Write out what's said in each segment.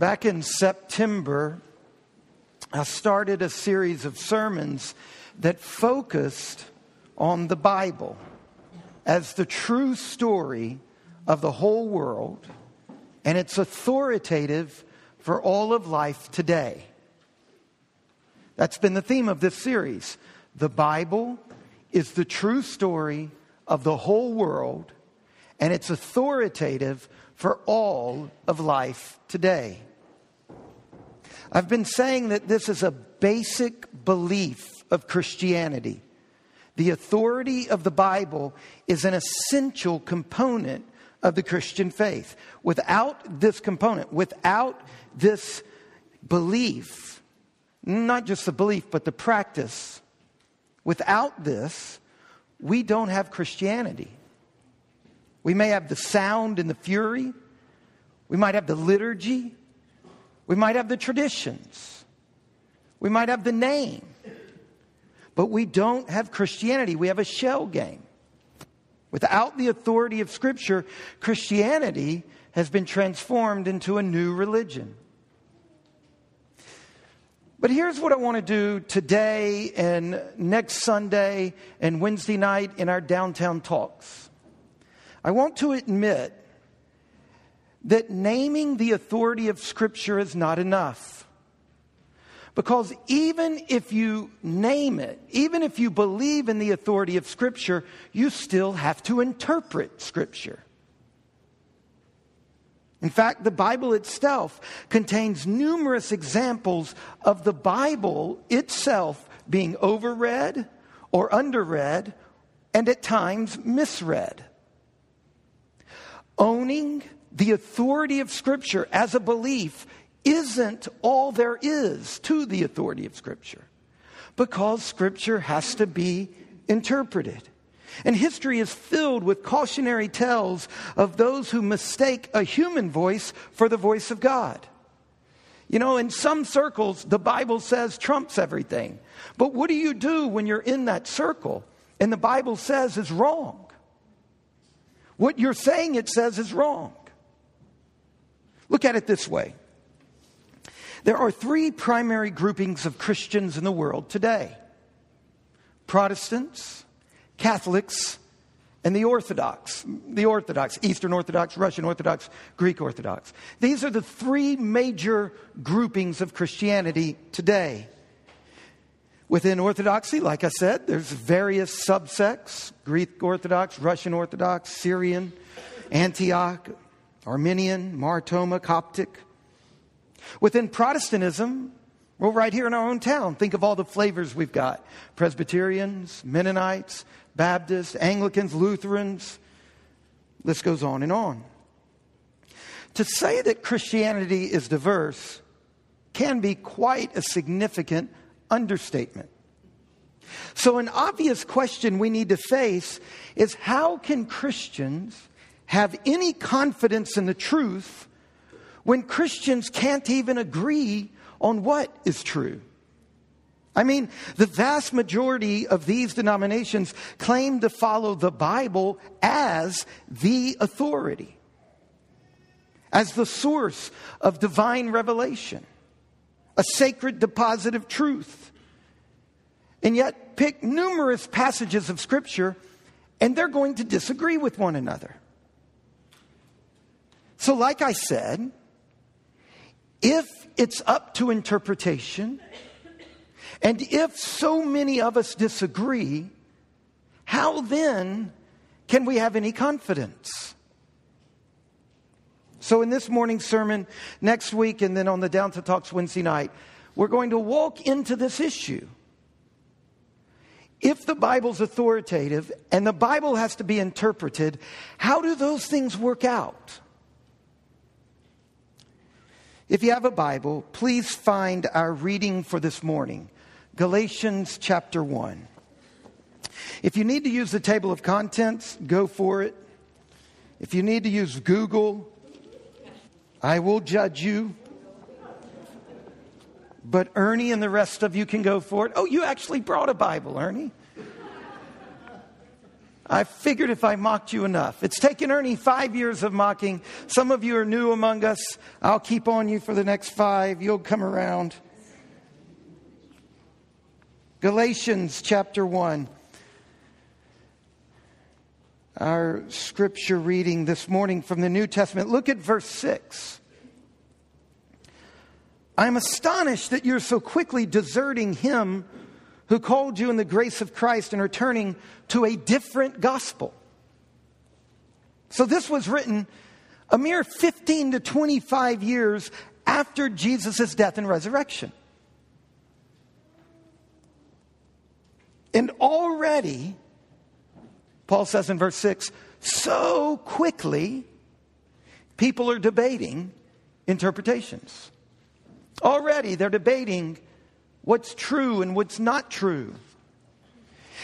Back in September, I started a series of sermons that focused on the Bible as the true story of the whole world, and it's authoritative for all of life today. That's been the theme of this series. The Bible is the true story of the whole world, and it's authoritative for all of life today. I've been saying that this is a basic belief of Christianity. The authority of the Bible is an essential component of the Christian faith. Without this component, without this belief, not just the belief, but the practice, without this, we don't have Christianity. We may have the sound and the fury, we might have the liturgy, we might have the traditions, we might have the name, but we don't have Christianity. We have a shell game. Without the authority of Scripture, Christianity has been transformed into a new religion. But here's what I want to do today and next Sunday and Wednesday night in our downtown talks. I want to admit that naming the authority of Scripture is not enough. Because even if you name it, even if you believe in the authority of Scripture, you still have to interpret Scripture. In fact, the Bible itself contains numerous examples of the Bible itself being overread or underread and at times misread. Owning the authority of Scripture as a belief isn't all there is to the authority of Scripture because Scripture has to be interpreted. And history is filled with cautionary tales of those who mistake a human voice for the voice of God. You know, in some circles, the Bible says trumps everything. But what do you do when you're in that circle and the Bible says is wrong? What you're saying it says is wrong. Look at it this way there are three primary groupings of Christians in the world today Protestants, Catholics, and the Orthodox. The Orthodox, Eastern Orthodox, Russian Orthodox, Greek Orthodox. These are the three major groupings of Christianity today. Within Orthodoxy, like I said, there's various subsects Greek Orthodox, Russian Orthodox, Syrian, Antioch, Armenian, Marthoma, Coptic. Within Protestantism, well, right here in our own town, think of all the flavors we've got Presbyterians, Mennonites, Baptists, Anglicans, Lutherans. List goes on and on. To say that Christianity is diverse can be quite a significant understatement. So, an obvious question we need to face is how can Christians have any confidence in the truth when Christians can't even agree on what is true? I mean, the vast majority of these denominations claim to follow the Bible as the authority, as the source of divine revelation, a sacred deposit of truth and yet pick numerous passages of Scripture and they're going to disagree with one another. So, like I said, if it's up to interpretation, and if so many of us disagree, how then can we have any confidence? So, in this morning's sermon, next week, and then on the downtown talks Wednesday night, we're going to walk into this issue if the Bible's authoritative and the Bible has to be interpreted, how do those things work out? If you have a Bible, please find our reading for this morning Galatians chapter 1. If you need to use the table of contents, go for it. If you need to use Google, I will judge you. But Ernie and the rest of you can go for it. Oh, you actually brought a Bible, Ernie. I figured if I mocked you enough. It's taken Ernie five years of mocking. Some of you are new among us. I'll keep on you for the next five. You'll come around. Galatians chapter 1. Our scripture reading this morning from the New Testament. Look at verse 6. I'm astonished that you're so quickly deserting him who called you in the grace of Christ and are turning to a different gospel. So this was written a mere 15 to 25 years after Jesus' death and resurrection. And already, Paul says in verse 6, so quickly, people are debating interpretations. Already, they're debating what's true and what's not true.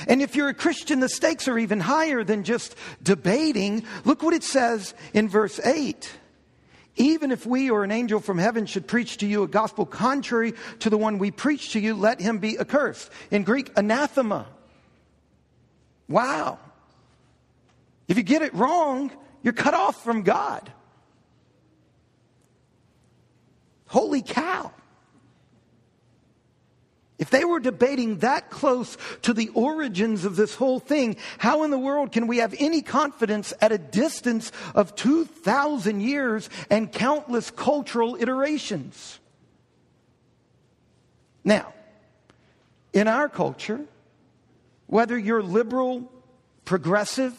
And if you're a Christian, the stakes are even higher than just debating. Look what it says in verse 8. Even if we or an angel from heaven should preach to you a gospel contrary to the one we preach to you, let him be accursed. In Greek, anathema. Wow. If you get it wrong, you're cut off from God. Holy cow. If they were debating that close to the origins of this whole thing, how in the world can we have any confidence at a distance of 2,000 years and countless cultural iterations? Now, in our culture, whether you're liberal, progressive,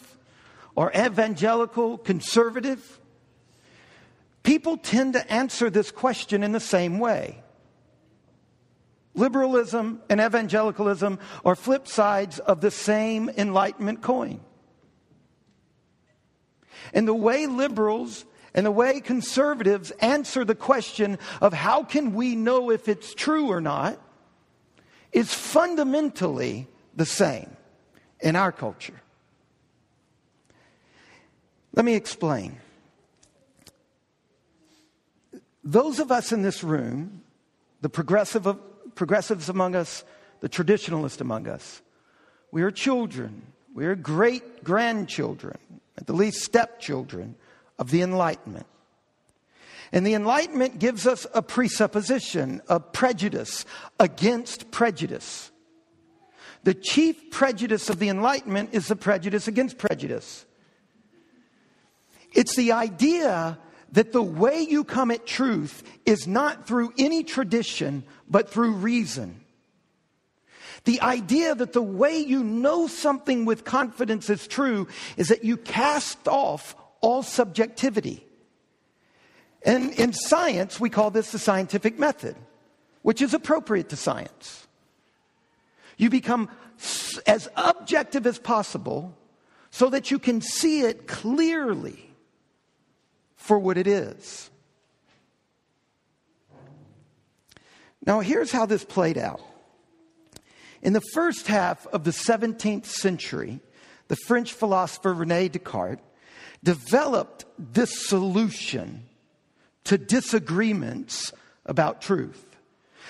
or evangelical, conservative, people tend to answer this question in the same way. Liberalism and evangelicalism are flip sides of the same Enlightenment coin. And the way liberals and the way conservatives answer the question of how can we know if it's true or not is fundamentally the same in our culture. Let me explain. Those of us in this room, the progressive progressives among us, the traditionalists among us. We are children. We are great grandchildren, at the least stepchildren of the Enlightenment. And the Enlightenment gives us a presupposition, a prejudice against prejudice. The chief prejudice of the Enlightenment is the prejudice against prejudice. It's the idea that the way you come at truth is not through any tradition, but through reason. The idea that the way you know something with confidence is true is that you cast off all subjectivity. And in science, we call this the scientific method, which is appropriate to science. You become as objective as possible so that you can see it clearly for what it is. Now, here's how this played out. In the first half of the 17th century, the French philosopher Rene Descartes developed this solution to disagreements about truth.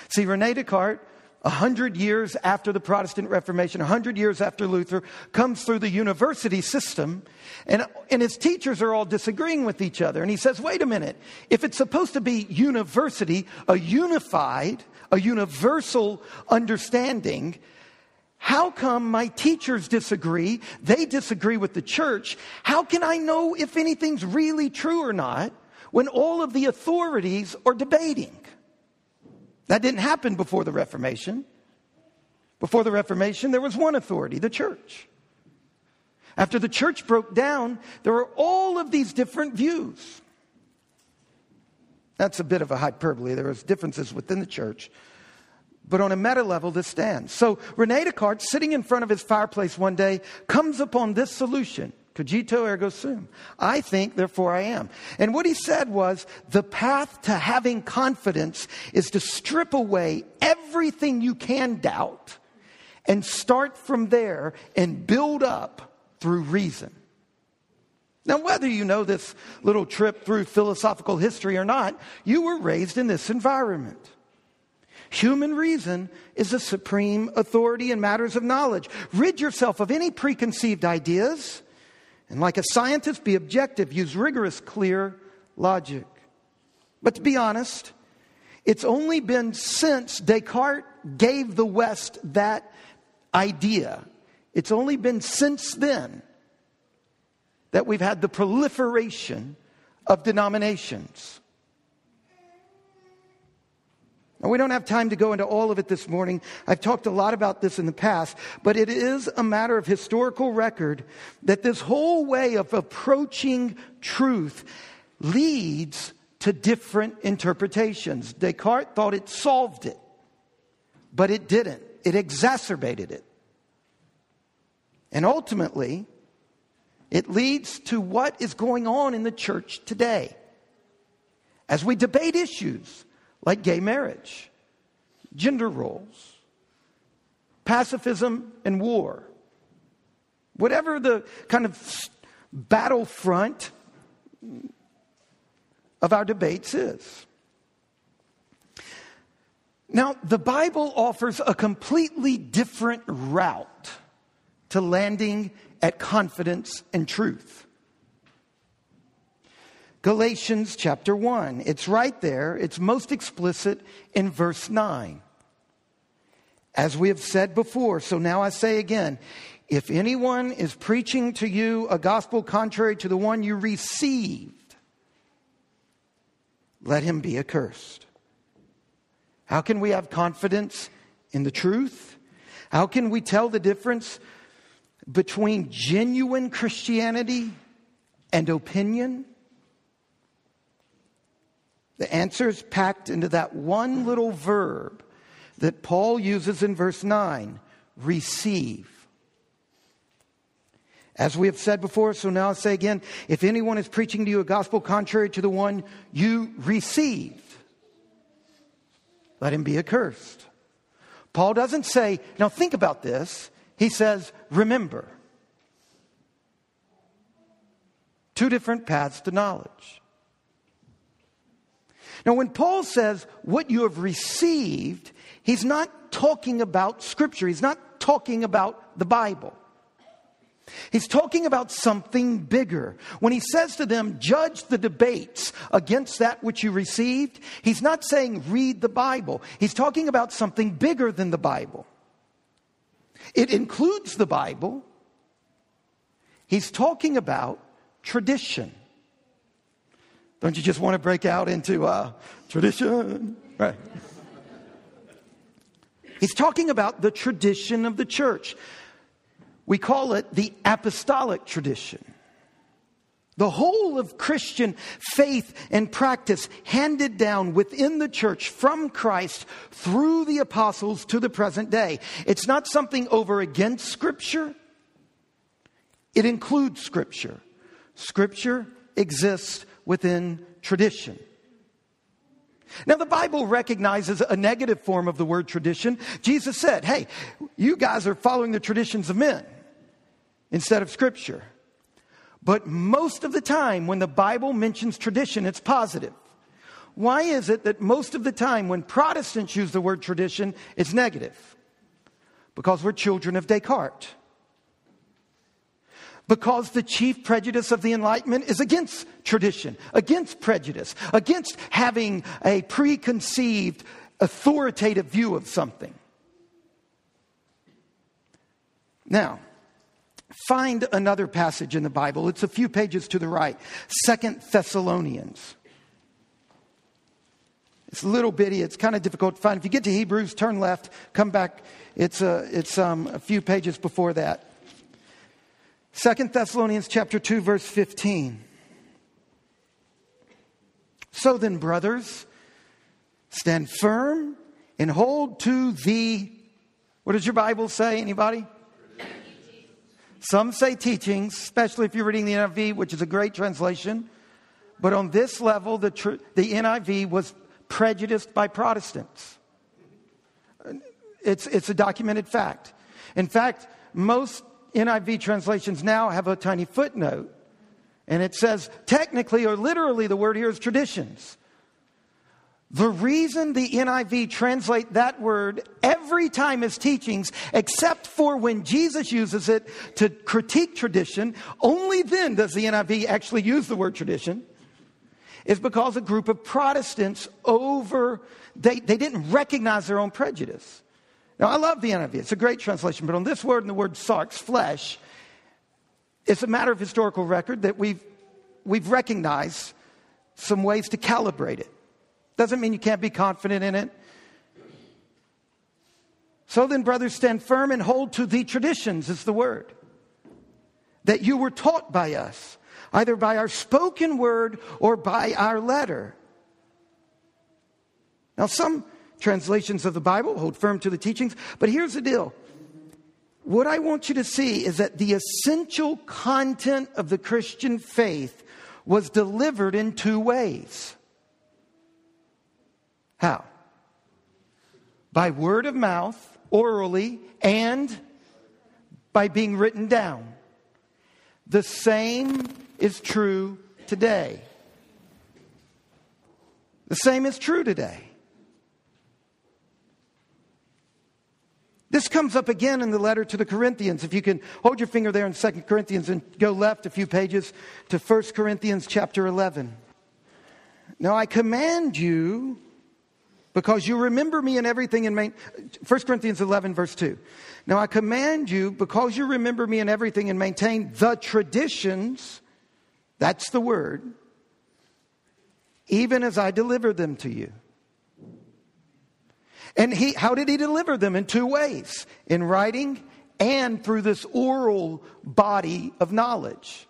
See, Rene Descartes a hundred years after the Protestant Reformation, a hundred years after Luther, comes through the university system, and, and his teachers are all disagreeing with each other. And he says, wait a minute, if it's supposed to be university, a unified, a universal understanding, how come my teachers disagree? They disagree with the church. How can I know if anything's really true or not when all of the authorities are debating? That didn't happen before the Reformation. Before the Reformation, there was one authority, the church. After the church broke down, there were all of these different views. That's a bit of a hyperbole. There was differences within the church. But on a meta level, this stands. So Rene Descartes, sitting in front of his fireplace one day, comes upon this solution. Cogito ergo sum. I think, therefore I am. And what he said was the path to having confidence is to strip away everything you can doubt and start from there and build up through reason. Now, whether you know this little trip through philosophical history or not, you were raised in this environment. Human reason is the supreme authority in matters of knowledge. Rid yourself of any preconceived ideas, and like a scientist, be objective. Use rigorous, clear logic. But to be honest, it's only been since Descartes gave the West that idea, it's only been since then that we've had the proliferation of denominations. Now, we don't have time to go into all of it this morning. I've talked a lot about this in the past, but it is a matter of historical record that this whole way of approaching truth leads to different interpretations. Descartes thought it solved it, but it didn't. It exacerbated it. And ultimately, it leads to what is going on in the church today. As we debate issues like gay marriage, gender roles, pacifism and war. Whatever the kind of battlefront of our debates is. Now, the Bible offers a completely different route to landing at confidence and truth. Galatians chapter 1. It's right there. It's most explicit in verse 9. As we have said before, so now I say again if anyone is preaching to you a gospel contrary to the one you received, let him be accursed. How can we have confidence in the truth? How can we tell the difference between genuine Christianity and opinion? The answer is packed into that one little verb that Paul uses in verse 9 receive. As we have said before, so now I say again if anyone is preaching to you a gospel contrary to the one you received, let him be accursed. Paul doesn't say, now think about this. He says, remember. Two different paths to knowledge. Now, when Paul says what you have received, he's not talking about Scripture, he's not talking about the Bible. He's talking about something bigger. When he says to them, judge the debates against that which you received, he's not saying read the Bible. He's talking about something bigger than the Bible. It includes the Bible. He's talking about tradition. Don't you just want to break out into uh, tradition? Right. He's talking about the tradition of the church. We call it the apostolic tradition. The whole of Christian faith and practice handed down within the church from Christ through the apostles to the present day. It's not something over against Scripture, it includes Scripture. Scripture exists within tradition. Now, the Bible recognizes a negative form of the word tradition. Jesus said, Hey, you guys are following the traditions of men instead of Scripture. But most of the time, when the Bible mentions tradition, it's positive. Why is it that most of the time, when Protestants use the word tradition, it's negative? Because we're children of Descartes because the chief prejudice of the Enlightenment is against tradition, against prejudice, against having a preconceived, authoritative view of something. Now, find another passage in the Bible. It's a few pages to the right. Second Thessalonians. It's a little bitty. It's kind of difficult to find. If you get to Hebrews, turn left, come back. It's, a, it's um, a few pages before that. Second Thessalonians chapter 2 verse 15. So then brothers, stand firm and hold to the what does your Bible say anybody? Some say teachings, especially if you're reading the NIV, which is a great translation. But on this level, the, tr- the NIV was prejudiced by Protestants. It's, it's a documented fact. In fact, most NIV translations now have a tiny footnote. And it says, technically or literally, the word here is traditions. The reason the NIV translate that word every time as teachings, except for when Jesus uses it to critique tradition, only then does the NIV actually use the word tradition, is because a group of Protestants over, they, they didn't recognize their own prejudice. Now, I love the NIV. It's a great translation, but on this word and the word sarx, flesh, it's a matter of historical record that we've, we've recognized some ways to calibrate it. Doesn't mean you can't be confident in it. So then, brothers, stand firm and hold to the traditions, is the word, that you were taught by us, either by our spoken word or by our letter. Now, some translations of the Bible hold firm to the teachings, but here's the deal. What I want you to see is that the essential content of the Christian faith was delivered in two ways. How? By word of mouth, orally, and by being written down. The same is true today. The same is true today. This comes up again in the letter to the Corinthians. If you can hold your finger there in 2 Corinthians and go left a few pages to 1 Corinthians chapter 11. Now I command you because you remember me in everything in main 1 Corinthians 11 verse 2. Now I command you because you remember me in everything and maintain the traditions that's the word even as I deliver them to you. And he how did he deliver them in two ways? In writing and through this oral body of knowledge.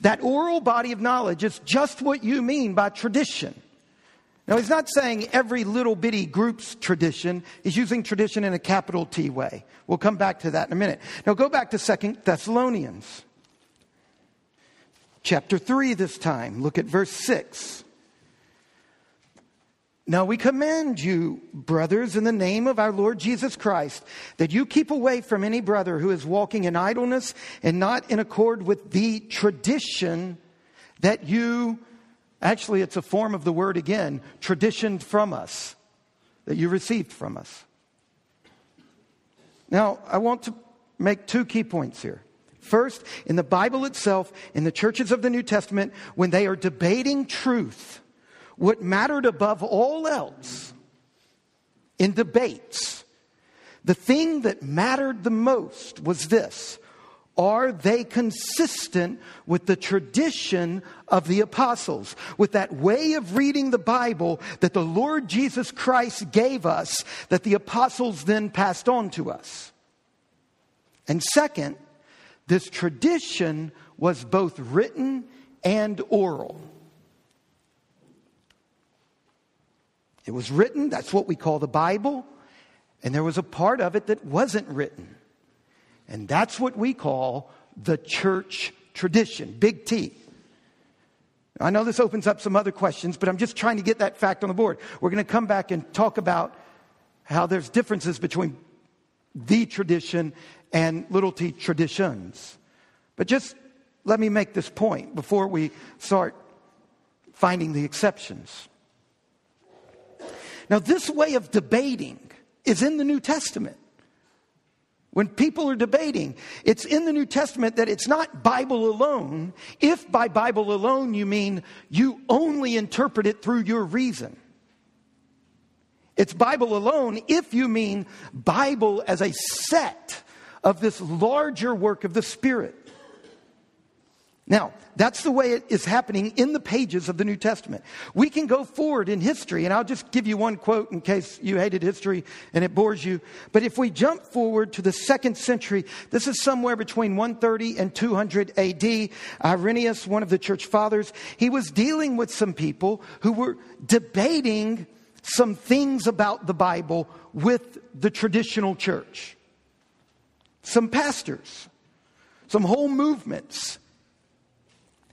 That oral body of knowledge is just what you mean by tradition. Now, he's not saying every little bitty group's tradition. He's using tradition in a capital T way. We'll come back to that in a minute. Now, go back to Second Thessalonians. Chapter 3 this time. Look at verse 6. Now we command you, brothers, in the name of our Lord Jesus Christ, that you keep away from any brother who is walking in idleness and not in accord with the tradition that you Actually, it's a form of the word again, traditioned from us, that you received from us. Now, I want to make two key points here. First, in the Bible itself, in the churches of the New Testament, when they are debating truth, what mattered above all else in debates, the thing that mattered the most was this are they consistent with the tradition of the apostles, with that way of reading the Bible that the Lord Jesus Christ gave us, that the apostles then passed on to us? And second, this tradition was both written and oral. It was written, that's what we call the Bible, and there was a part of it that wasn't written. And that's what we call the church tradition, big T. I know this opens up some other questions, but I'm just trying to get that fact on the board. We're going to come back and talk about how there's differences between the tradition and little t traditions. But just let me make this point before we start finding the exceptions. Now, this way of debating is in the New Testament. When people are debating, it's in the New Testament that it's not Bible alone, if by Bible alone you mean you only interpret it through your reason. It's Bible alone if you mean Bible as a set of this larger work of the Spirit. Now, that's the way it is happening in the pages of the New Testament. We can go forward in history, and I'll just give you one quote in case you hated history and it bores you. But if we jump forward to the second century, this is somewhere between 130 and 200 AD. Irenaeus, one of the church fathers, he was dealing with some people who were debating some things about the Bible with the traditional church. Some pastors, some whole movements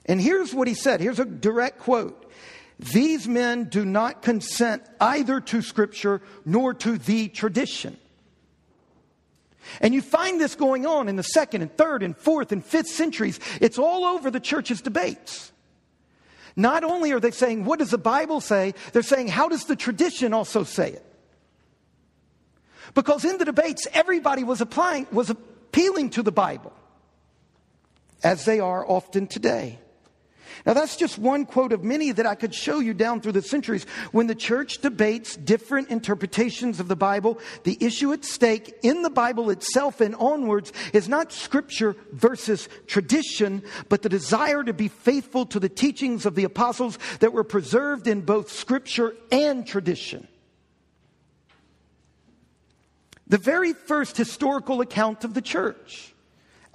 and here's what he said. Here's a direct quote. These men do not consent either to scripture nor to the tradition. And you find this going on in the second and third and fourth and fifth centuries. It's all over the church's debates. Not only are they saying, what does the Bible say? They're saying, how does the tradition also say it? Because in the debates, everybody was applying, was appealing to the Bible, as they are often today. Now, that's just one quote of many that I could show you down through the centuries. When the church debates different interpretations of the Bible, the issue at stake in the Bible itself and onwards is not scripture versus tradition, but the desire to be faithful to the teachings of the apostles that were preserved in both scripture and tradition. The very first historical account of the church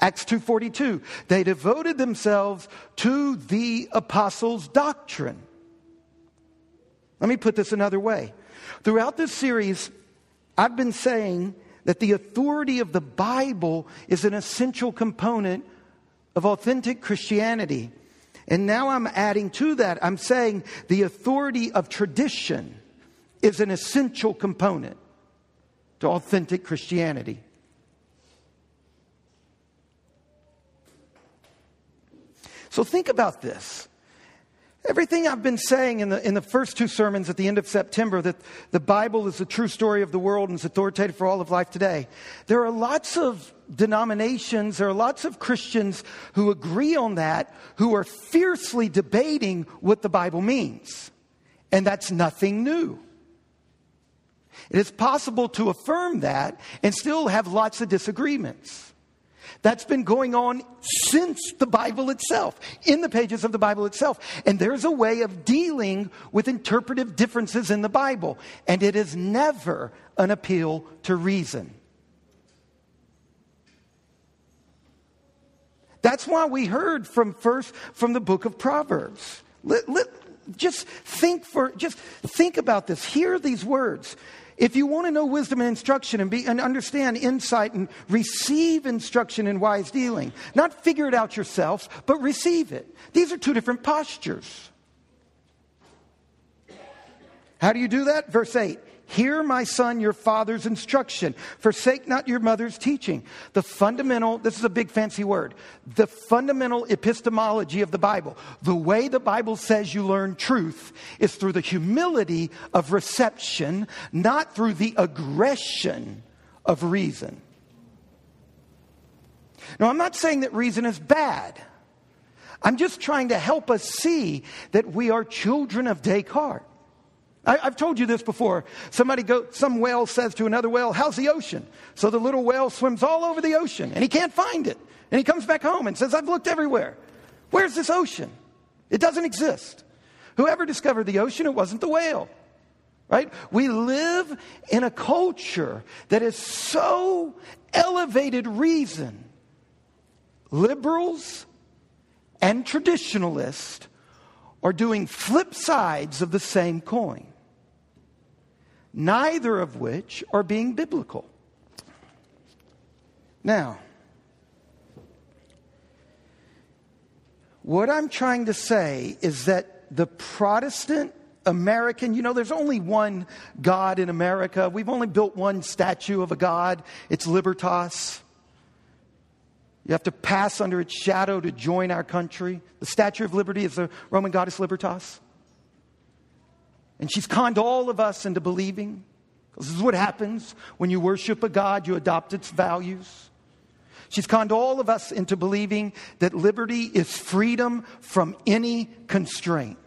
Acts 2:42 they devoted themselves to the apostles' doctrine. Let me put this another way. Throughout this series I've been saying that the authority of the Bible is an essential component of authentic Christianity. And now I'm adding to that, I'm saying the authority of tradition is an essential component to authentic Christianity. So think about this. Everything I've been saying in the, in the first two sermons at the end of September that the Bible is the true story of the world and is authoritative for all of life today. There are lots of denominations, there are lots of Christians who agree on that, who are fiercely debating what the Bible means. And that's nothing new. It is possible to affirm that and still have lots of disagreements. That's been going on since the Bible itself, in the pages of the Bible itself. And there's a way of dealing with interpretive differences in the Bible, and it is never an appeal to reason. That's why we heard from first from the book of Proverbs. Let, let, just think for just think about this. Hear these words. If you want to know wisdom and instruction and, be, and understand insight and receive instruction in wise dealing, not figure it out yourself, but receive it. These are two different postures. How do you do that? Verse 8 Hear, my son, your father's instruction. Forsake not your mother's teaching. The fundamental, this is a big fancy word, the fundamental epistemology of the Bible, the way the Bible says you learn truth is through the humility of reception, not through the aggression of reason. Now, I'm not saying that reason is bad. I'm just trying to help us see that we are children of Descartes. I, have told you this before. Somebody go, some whale says to another whale, How's the ocean? So the little whale swims all over the ocean and he can't find it. And he comes back home and says, I've looked everywhere. Where's this ocean? It doesn't exist. Whoever discovered the ocean, it wasn't the whale. Right? We live in a culture that is so elevated reason. Liberals and traditionalists are doing flip sides of the same coin neither of which are being biblical. Now, what I'm trying to say is that the Protestant American, you know, there's only one God in America. We've only built one statue of a God. It's Libertas. You have to pass under its shadow to join our country. The Statue of Liberty is the Roman goddess Libertas. And she's conned all of us into believing. Because this is what happens when you worship a God, you adopt its values. She's conned all of us into believing that liberty is freedom from any constraint.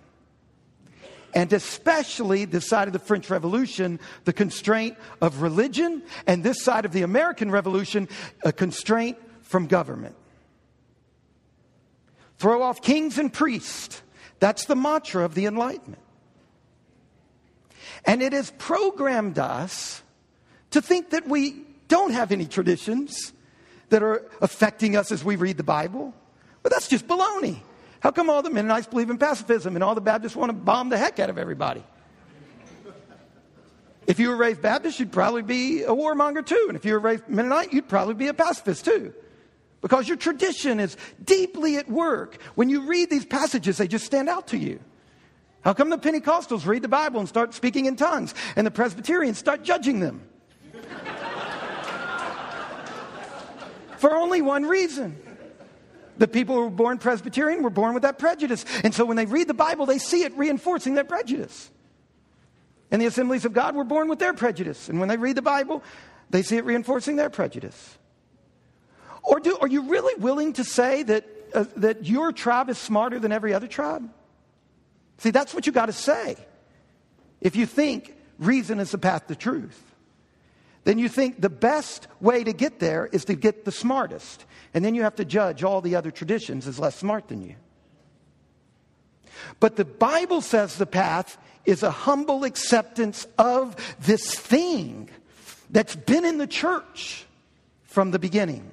And especially this side of the French Revolution, the constraint of religion, and this side of the American Revolution, a constraint from government. Throw off kings and priests. That's the mantra of the Enlightenment. And it has programmed us to think that we don't have any traditions that are affecting us as we read the Bible. But that's just baloney. How come all the Mennonites believe in pacifism and all the Baptists want to bomb the heck out of everybody? If you were raised Baptist, you'd probably be a warmonger too. And if you were raised Mennonite, you'd probably be a pacifist too. Because your tradition is deeply at work. When you read these passages, they just stand out to you. How come the Pentecostals read the Bible and start speaking in tongues and the Presbyterians start judging them? For only one reason The people who were born Presbyterian were born with that prejudice. And so when they read the Bible, they see it reinforcing that prejudice. And the assemblies of God were born with their prejudice. And when they read the Bible, they see it reinforcing their prejudice. Or do, are you really willing to say that, uh, that your tribe is smarter than every other tribe? See, that's what you got to say. If you think reason is the path to truth, then you think the best way to get there is to get the smartest. And then you have to judge all the other traditions as less smart than you. But the Bible says the path is a humble acceptance of this thing that's been in the church from the beginning.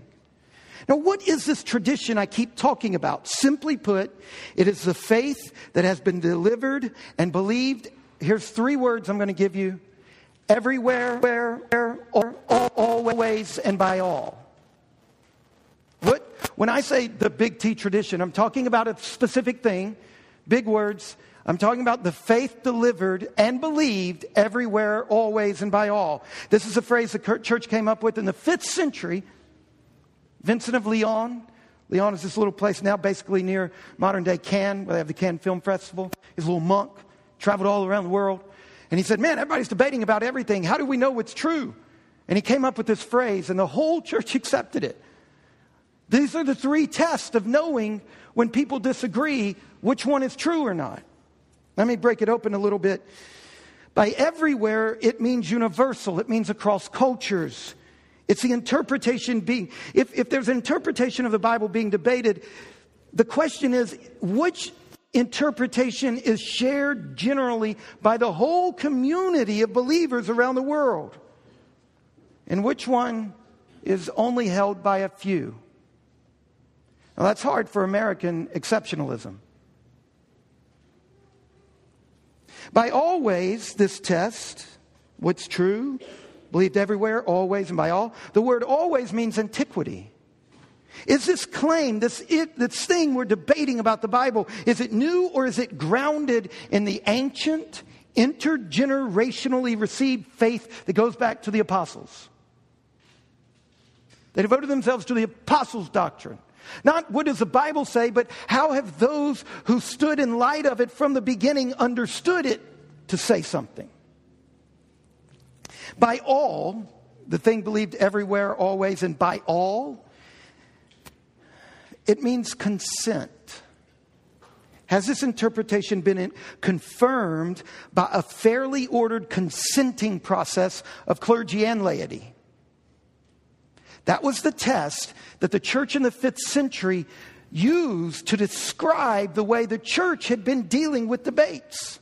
Now, what is this tradition I keep talking about? Simply put, it is the faith that has been delivered and believed. Here's three words I'm going to give you everywhere, where, where, or, always, and by all. What, when I say the big T tradition, I'm talking about a specific thing, big words. I'm talking about the faith delivered and believed everywhere, always, and by all. This is a phrase the church came up with in the fifth century. Vincent of Lérins. Lérins is this little place now, basically near modern day Cannes, where they have the Cannes Film Festival. He's a little monk, traveled all around the world. And he said, Man, everybody's debating about everything. How do we know what's true? And he came up with this phrase, and the whole church accepted it. These are the three tests of knowing when people disagree which one is true or not. Let me break it open a little bit. By everywhere, it means universal, it means across cultures. It's the interpretation being, if, if there's an interpretation of the Bible being debated, the question is which interpretation is shared generally by the whole community of believers around the world? And which one is only held by a few? Now, that's hard for American exceptionalism. By always, this test, what's true, believed everywhere, always, and by all, the word always means antiquity. Is this claim, this, it, this thing we're debating about the Bible, is it new or is it grounded in the ancient, intergenerationally received faith that goes back to the apostles? They devoted themselves to the apostles' doctrine. Not what does the Bible say, but how have those who stood in light of it from the beginning understood it to say something? By all, the thing believed everywhere, always, and by all, it means consent. Has this interpretation been confirmed by a fairly ordered consenting process of clergy and laity? That was the test that the church in the fifth century used to describe the way the church had been dealing with debates.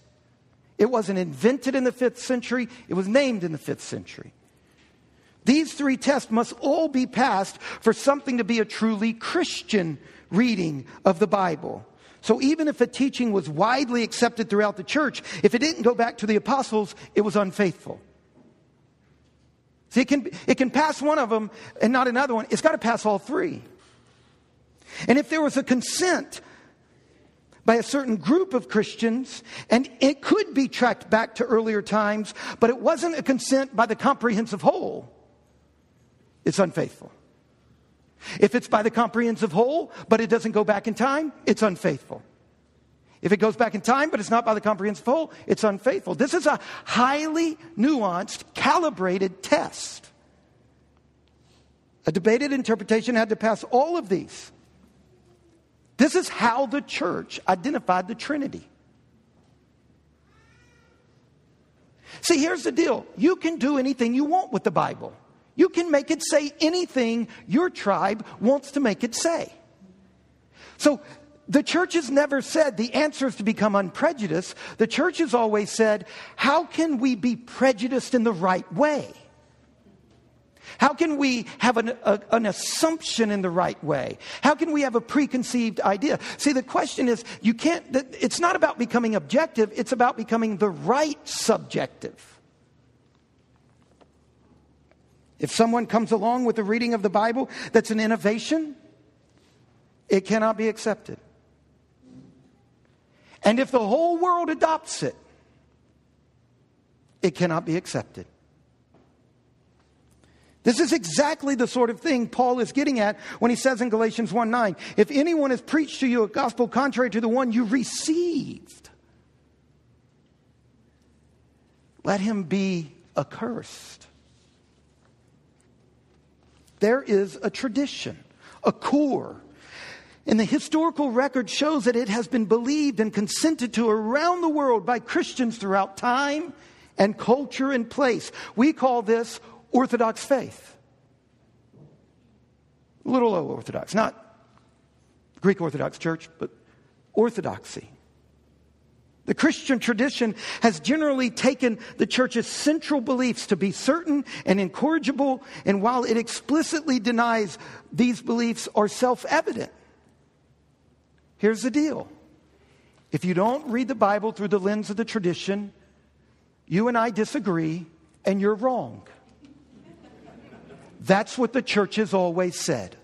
It wasn't invented in the fifth century, it was named in the fifth century. These three tests must all be passed for something to be a truly Christian reading of the Bible. So even if a teaching was widely accepted throughout the church, if it didn't go back to the apostles, it was unfaithful. See, it can, it can pass one of them and not another one. It's got to pass all three. And if there was a consent by a certain group of Christians, and it could be tracked back to earlier times, but it wasn't a consent by the comprehensive whole, it's unfaithful. If it's by the comprehensive whole, but it doesn't go back in time, it's unfaithful. If it goes back in time, but it's not by the comprehensive whole, it's unfaithful. This is a highly nuanced, calibrated test. A debated interpretation had to pass all of these. This is how the church identified the Trinity. See, here's the deal you can do anything you want with the Bible, you can make it say anything your tribe wants to make it say. So the church has never said the answer is to become unprejudiced. The church has always said, how can we be prejudiced in the right way? How can we have an, a, an, assumption in the right way? How can we have a preconceived idea? See, the question is, you can't, it's not about becoming objective, it's about becoming the right subjective. If someone comes along with a reading of the Bible that's an innovation, it cannot be accepted. And if the whole world adopts it, it cannot be accepted. This is exactly the sort of thing Paul is getting at when he says in Galatians 1 9, if anyone has preached to you a gospel contrary to the one you received, let him be accursed. There is a tradition, a core. And the historical record shows that it has been believed and consented to around the world by Christians throughout time and culture and place. We call this Orthodox faith. A little low Orthodox, not Greek Orthodox Church, but Orthodoxy. The Christian tradition has generally taken the church's central beliefs to be certain and incorrigible, and while it explicitly denies these beliefs are self evident, here's the deal. If you don't read the Bible through the lens of the tradition, you and I disagree, and you're wrong. That's what the church has always said.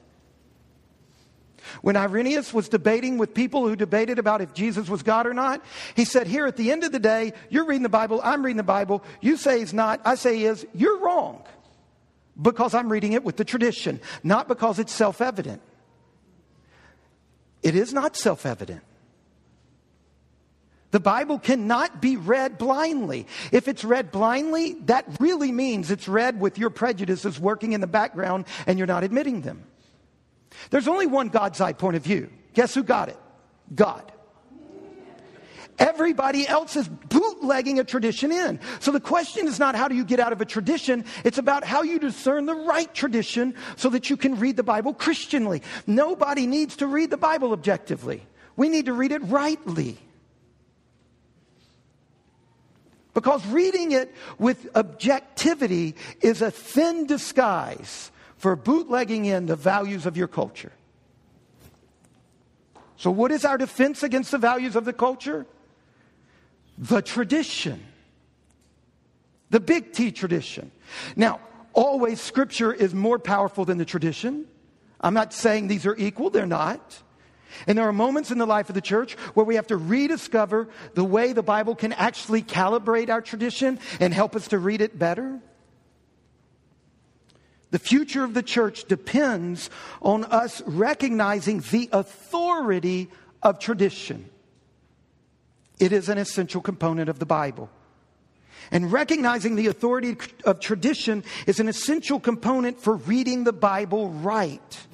When Irenaeus was debating with people who debated about if Jesus was God or not, he said, Here at the end of the day, you're reading the Bible, I'm reading the Bible, you say he's not, I say he is, you're wrong. Because I'm reading it with the tradition, not because it's self evident. It is not self evident. The Bible cannot be read blindly. If it's read blindly, that really means it's read with your prejudices working in the background and you're not admitting them. There's only one God's eye point of view. Guess who got it? God. Everybody else is bootlegging a tradition in. So the question is not how do you get out of a tradition, it's about how you discern the right tradition so that you can read the Bible Christianly. Nobody needs to read the Bible objectively, we need to read it rightly. Because reading it with objectivity is a thin disguise for bootlegging in the values of your culture. So, what is our defense against the values of the culture? The tradition, the big T tradition. Now, always scripture is more powerful than the tradition. I'm not saying these are equal, they're not. And there are moments in the life of the church where we have to rediscover the way the Bible can actually calibrate our tradition and help us to read it better. The future of the church depends on us recognizing the authority of tradition. It is an essential component of the Bible. And recognizing the authority of tradition is an essential component for reading the Bible right.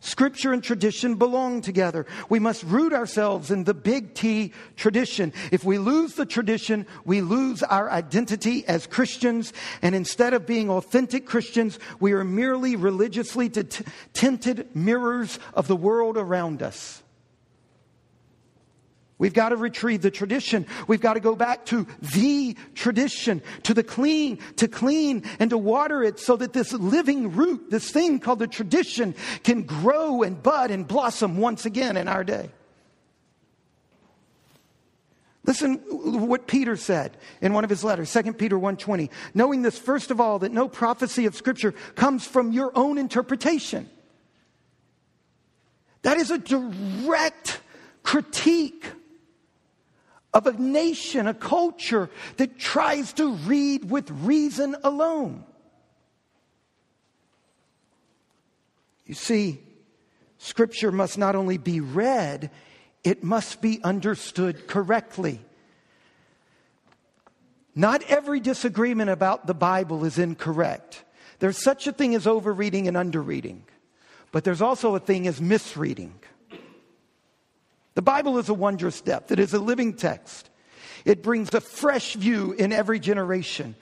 Scripture and tradition belong together. We must root ourselves in the big T tradition. If we lose the tradition, we lose our identity as Christians. And instead of being authentic Christians, we are merely religiously t- tinted mirrors of the world around us. We've got to retrieve the tradition. We've got to go back to the tradition, to the clean, to clean and to water it so that this living root, this thing called the tradition, can grow and bud and blossom once again in our day. Listen what Peter said in one of his letters, 2 Peter 1:20. Knowing this first of all that no prophecy of scripture comes from your own interpretation. That is a direct critique of a nation, a culture that tries to read with reason alone. You see, Scripture must not only be read, it must be understood correctly. Not every disagreement about the Bible is incorrect. There's such a thing as overreading and underreading, but there's also a thing as misreading. The Bible is a wondrous depth, it is a living text. It brings a fresh view in every generation.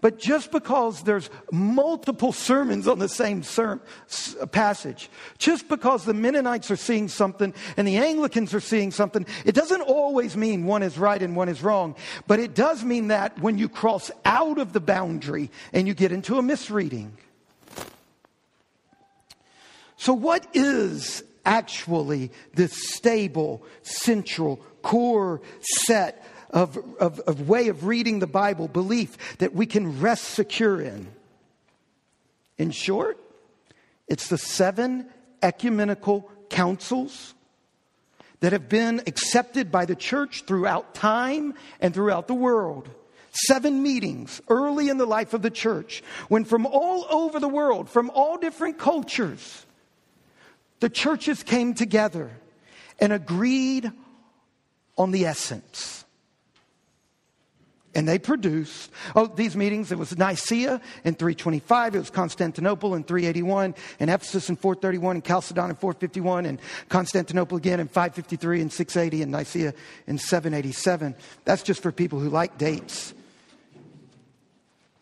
But just because there's multiple sermons on the same ser- passage, just because the Mennonites are seeing something and the Anglicans are seeing something, it doesn't always mean one is right and one is wrong. But it does mean that when you cross out of the boundary and you get into a misreading. So, what is actually this stable, central, core set of, of, of way of reading the Bible, belief that we can rest secure in. In short, it's the seven ecumenical councils that have been accepted by the church throughout time and throughout the world. seven meetings early in the life of the church when from all over the world, from all different cultures, the churches came together and agreed on the essence. And they produced, oh, these meetings, it was Nicaea in 325, it was Constantinople in 381, and Ephesus in 431, and Chalcedon in 451, and Constantinople again in 553 and 680, and Nicaea in 787. That's just for people who like dates.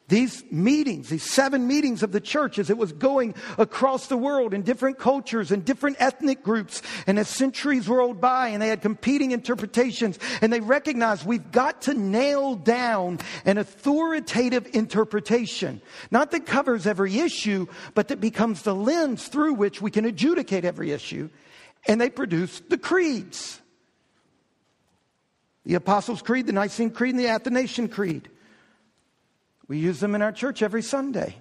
These meetings, these seven meetings of the church, as it was going across the world in different cultures and different ethnic groups, and as centuries rolled by and they had competing interpretations, and they recognized we've got to nail down an authoritative interpretation, not that covers every issue, but that becomes the lens through which we can adjudicate every issue. And they produced the creeds the Apostles' Creed, the Nicene Creed, and the Athanasian Creed. We use them in our church every Sunday.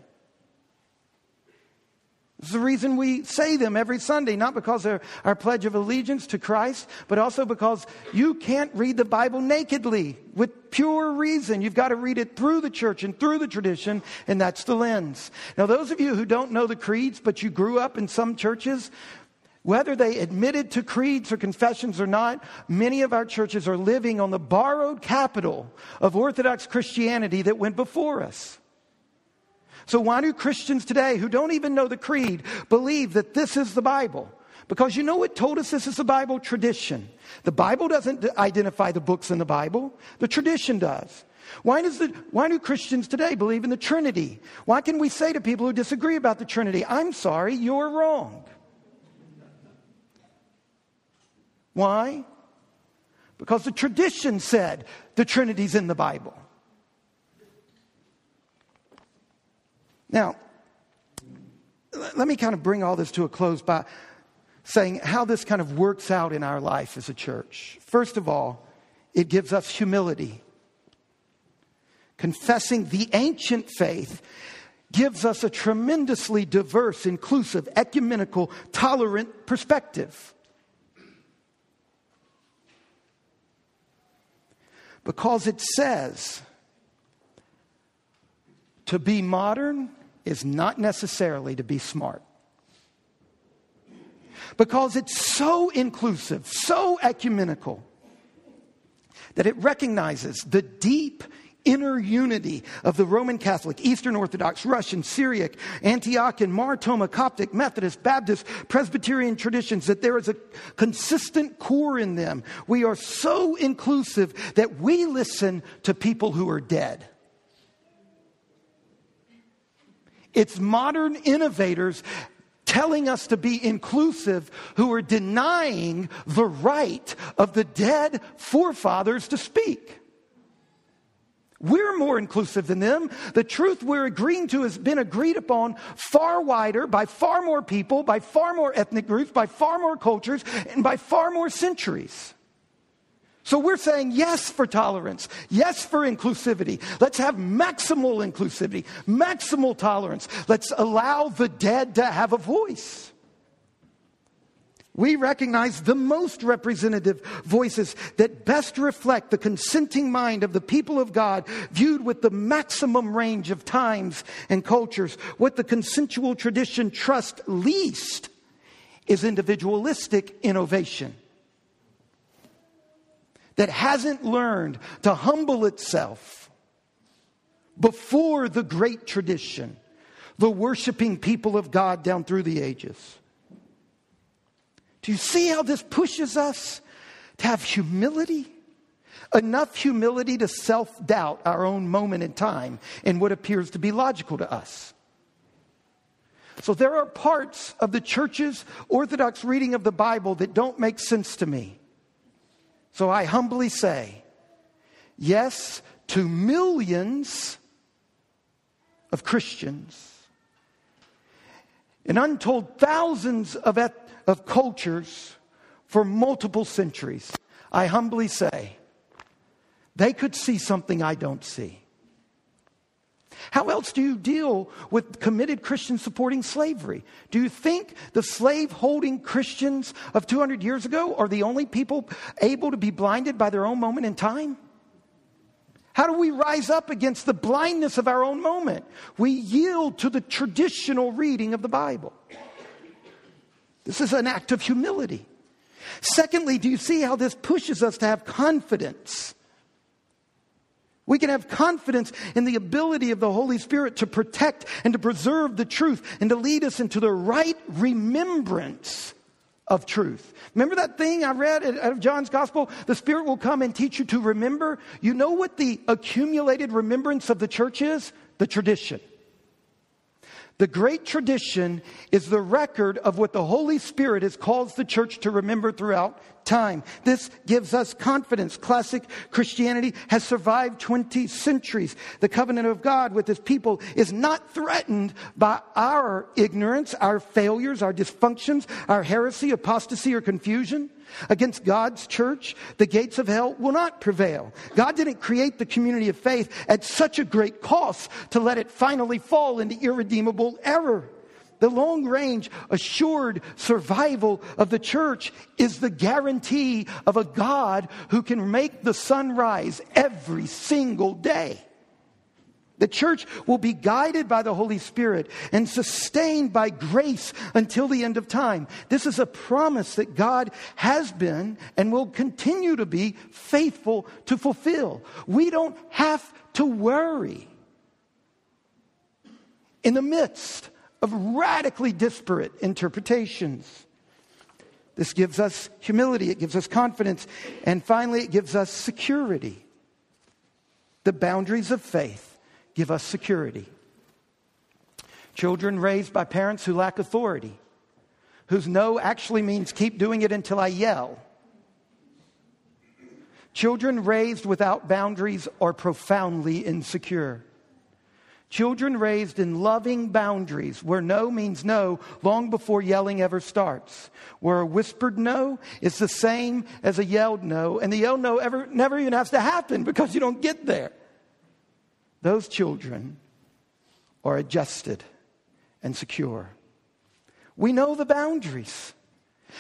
It's the reason we say them every Sunday, not because they're our pledge of allegiance to Christ, but also because you can't read the Bible nakedly with pure reason. You've got to read it through the church and through the tradition, and that's the lens. Now, those of you who don't know the creeds, but you grew up in some churches, whether they admitted to creeds or confessions or not, many of our churches are living on the borrowed capital of Orthodox Christianity that went before us. So, why do Christians today who don't even know the creed believe that this is the Bible? Because you know what told us this is the Bible? Tradition. The Bible doesn't identify the books in the Bible, the tradition does. Why, does the, why do Christians today believe in the Trinity? Why can we say to people who disagree about the Trinity, I'm sorry, you're wrong? Why? Because the tradition said the Trinity's in the Bible. Now, let me kind of bring all this to a close by saying how this kind of works out in our life as a church. First of all, it gives us humility. Confessing the ancient faith gives us a tremendously diverse, inclusive, ecumenical, tolerant perspective. Because it says to be modern is not necessarily to be smart. Because it's so inclusive, so ecumenical, that it recognizes the deep inner unity of the Roman Catholic, Eastern Orthodox, Russian, Syriac, Antiochian, Mar Thoma, Coptic, Methodist, Baptist, Presbyterian traditions, that there is a consistent core in them. We are so inclusive that we listen to people who are dead. It's modern innovators telling us to be inclusive who are denying the right of the dead forefathers to speak. We're more inclusive than them. The truth we're agreeing to has been agreed upon far wider by far more people, by far more ethnic groups, by far more cultures, and by far more centuries. So we're saying yes for tolerance, yes for inclusivity. Let's have maximal inclusivity, maximal tolerance. Let's allow the dead to have a voice we recognize the most representative voices that best reflect the consenting mind of the people of God, viewed with the maximum range of times and cultures. What the consensual tradition trusts least is individualistic innovation that hasn't learned to humble itself before the great tradition, the worshiping people of God down through the ages. Do you see how this pushes us to have humility? Enough humility to self doubt our own moment in time and what appears to be logical to us. So there are parts of the church's orthodox reading of the Bible that don't make sense to me. So I humbly say, yes to millions of Christians and untold thousands of eth- of cultures for multiple centuries, I humbly say, they could see something I don't see. How else do you deal with committed Christians supporting slavery? Do you think the slave holding Christians of 200 years ago are the only people able to be blinded by their own moment in time? How do we rise up against the blindness of our own moment? We yield to the traditional reading of the Bible. This is an act of humility. Secondly, do you see how this pushes us to have confidence? We can have confidence in the ability of the Holy Spirit to protect and to preserve the truth and to lead us into the right remembrance of truth. Remember that thing I read out of John's gospel? The Spirit will come and teach you to remember. You know what the accumulated remembrance of the church is? The tradition. The great tradition is the record of what the Holy Spirit has caused the church to remember throughout time. This gives us confidence. Classic Christianity has survived 20 centuries. The covenant of God with his people is not threatened by our ignorance, our failures, our dysfunctions, our heresy, apostasy, or confusion. Against God's church, the gates of hell will not prevail. God didn't create the community of faith at such a great cost to let it finally fall into irredeemable error. The long range assured survival of the church is the guarantee of a God who can make the sun rise every single day. The church will be guided by the Holy Spirit and sustained by grace until the end of time. This is a promise that God has been and will continue to be faithful to fulfill. We don't have to worry in the midst of radically disparate interpretations. This gives us humility, it gives us confidence, and finally, it gives us security. The boundaries of faith give us security. Children raised by parents who lack authority, whose no actually means keep doing it until I yell. Children raised without boundaries are profoundly insecure. Children raised in loving boundaries where no means no long before yelling ever starts. Where a whispered no is the same as a yelled no, and the yelled no ever, never even has to happen because you don't get there. Those children are adjusted and secure. We know the boundaries.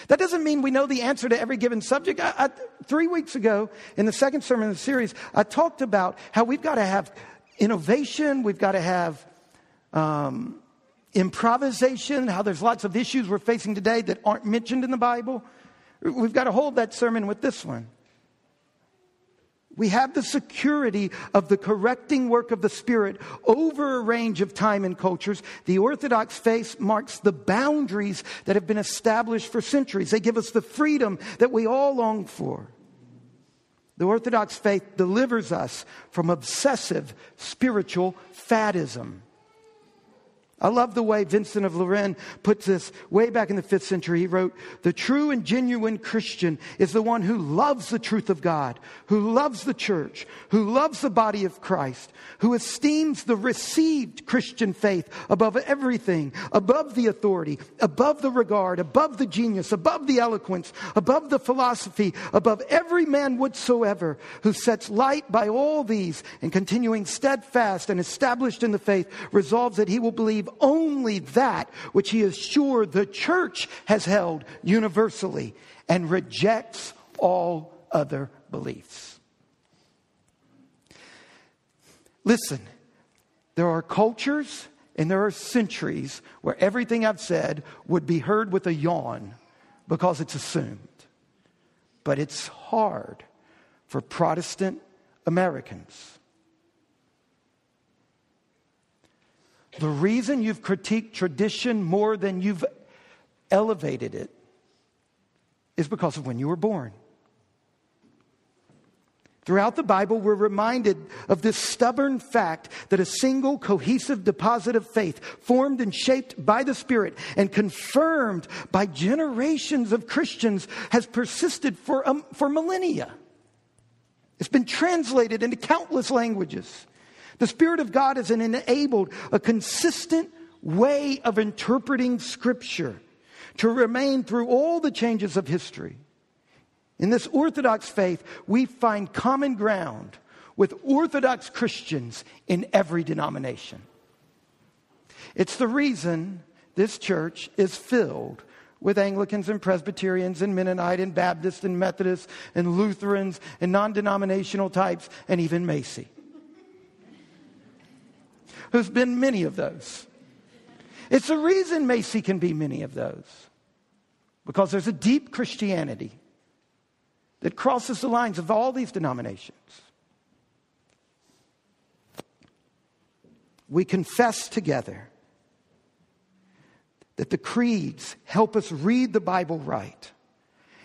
That doesn't mean we know the answer to every given subject. I, I, three weeks ago, in the second sermon in the series, I talked about how we've got to have innovation, we've got to have um, improvisation, how there's lots of issues we're facing today that aren't mentioned in the Bible. We've got to hold that sermon with this one. We have the security of the correcting work of the Spirit over a range of time and cultures. The Orthodox faith marks the boundaries that have been established for centuries. They give us the freedom that we all long for. The Orthodox faith delivers us from obsessive spiritual faddism. I love the way Vincent of Lérins puts this way back in the fifth century. He wrote, The true and genuine Christian is the one who loves the truth of God, who loves the church, who loves the body of Christ, who esteems the received Christian faith above everything, above the authority, above the regard, above the genius, above the eloquence, above the philosophy, above every man whatsoever, who sets light by all these and continuing steadfast and established in the faith, resolves that he will believe believe only that which he is sure the church has held universally and rejects all other beliefs. Listen, there are cultures and there are centuries where everything I've said would be heard with a yawn because it's assumed. But it's hard for Protestant Americans The reason you've critiqued tradition more than you've elevated it is because of when you were born. Throughout the Bible, we're reminded of this stubborn fact that a single cohesive deposit of faith, formed and shaped by the Spirit and confirmed by generations of Christians, has persisted for, um, for millennia. It's been translated into countless languages. The Spirit of God has enabled a consistent way of interpreting Scripture to remain through all the changes of history. In this Orthodox faith, we find common ground with Orthodox Christians in every denomination. It's the reason this church is filled with Anglicans and Presbyterians and Mennonite and Baptists and Methodists and Lutherans and non denominational types and even Macy. Who's been many of those. It's the reason Macy can be many of those. Because there's a deep Christianity that crosses the lines of all these denominations. We confess together that the creeds help us read the Bible right.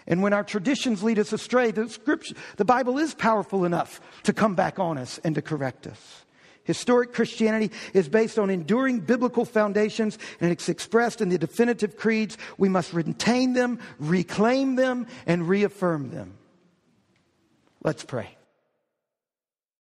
And when our traditions lead us astray, the scripture, the Bible is powerful enough to come back on us and to correct us. Historic Christianity is based on enduring biblical foundations and it's expressed in the definitive creeds. We must retain them, reclaim them, and reaffirm them. Let's pray.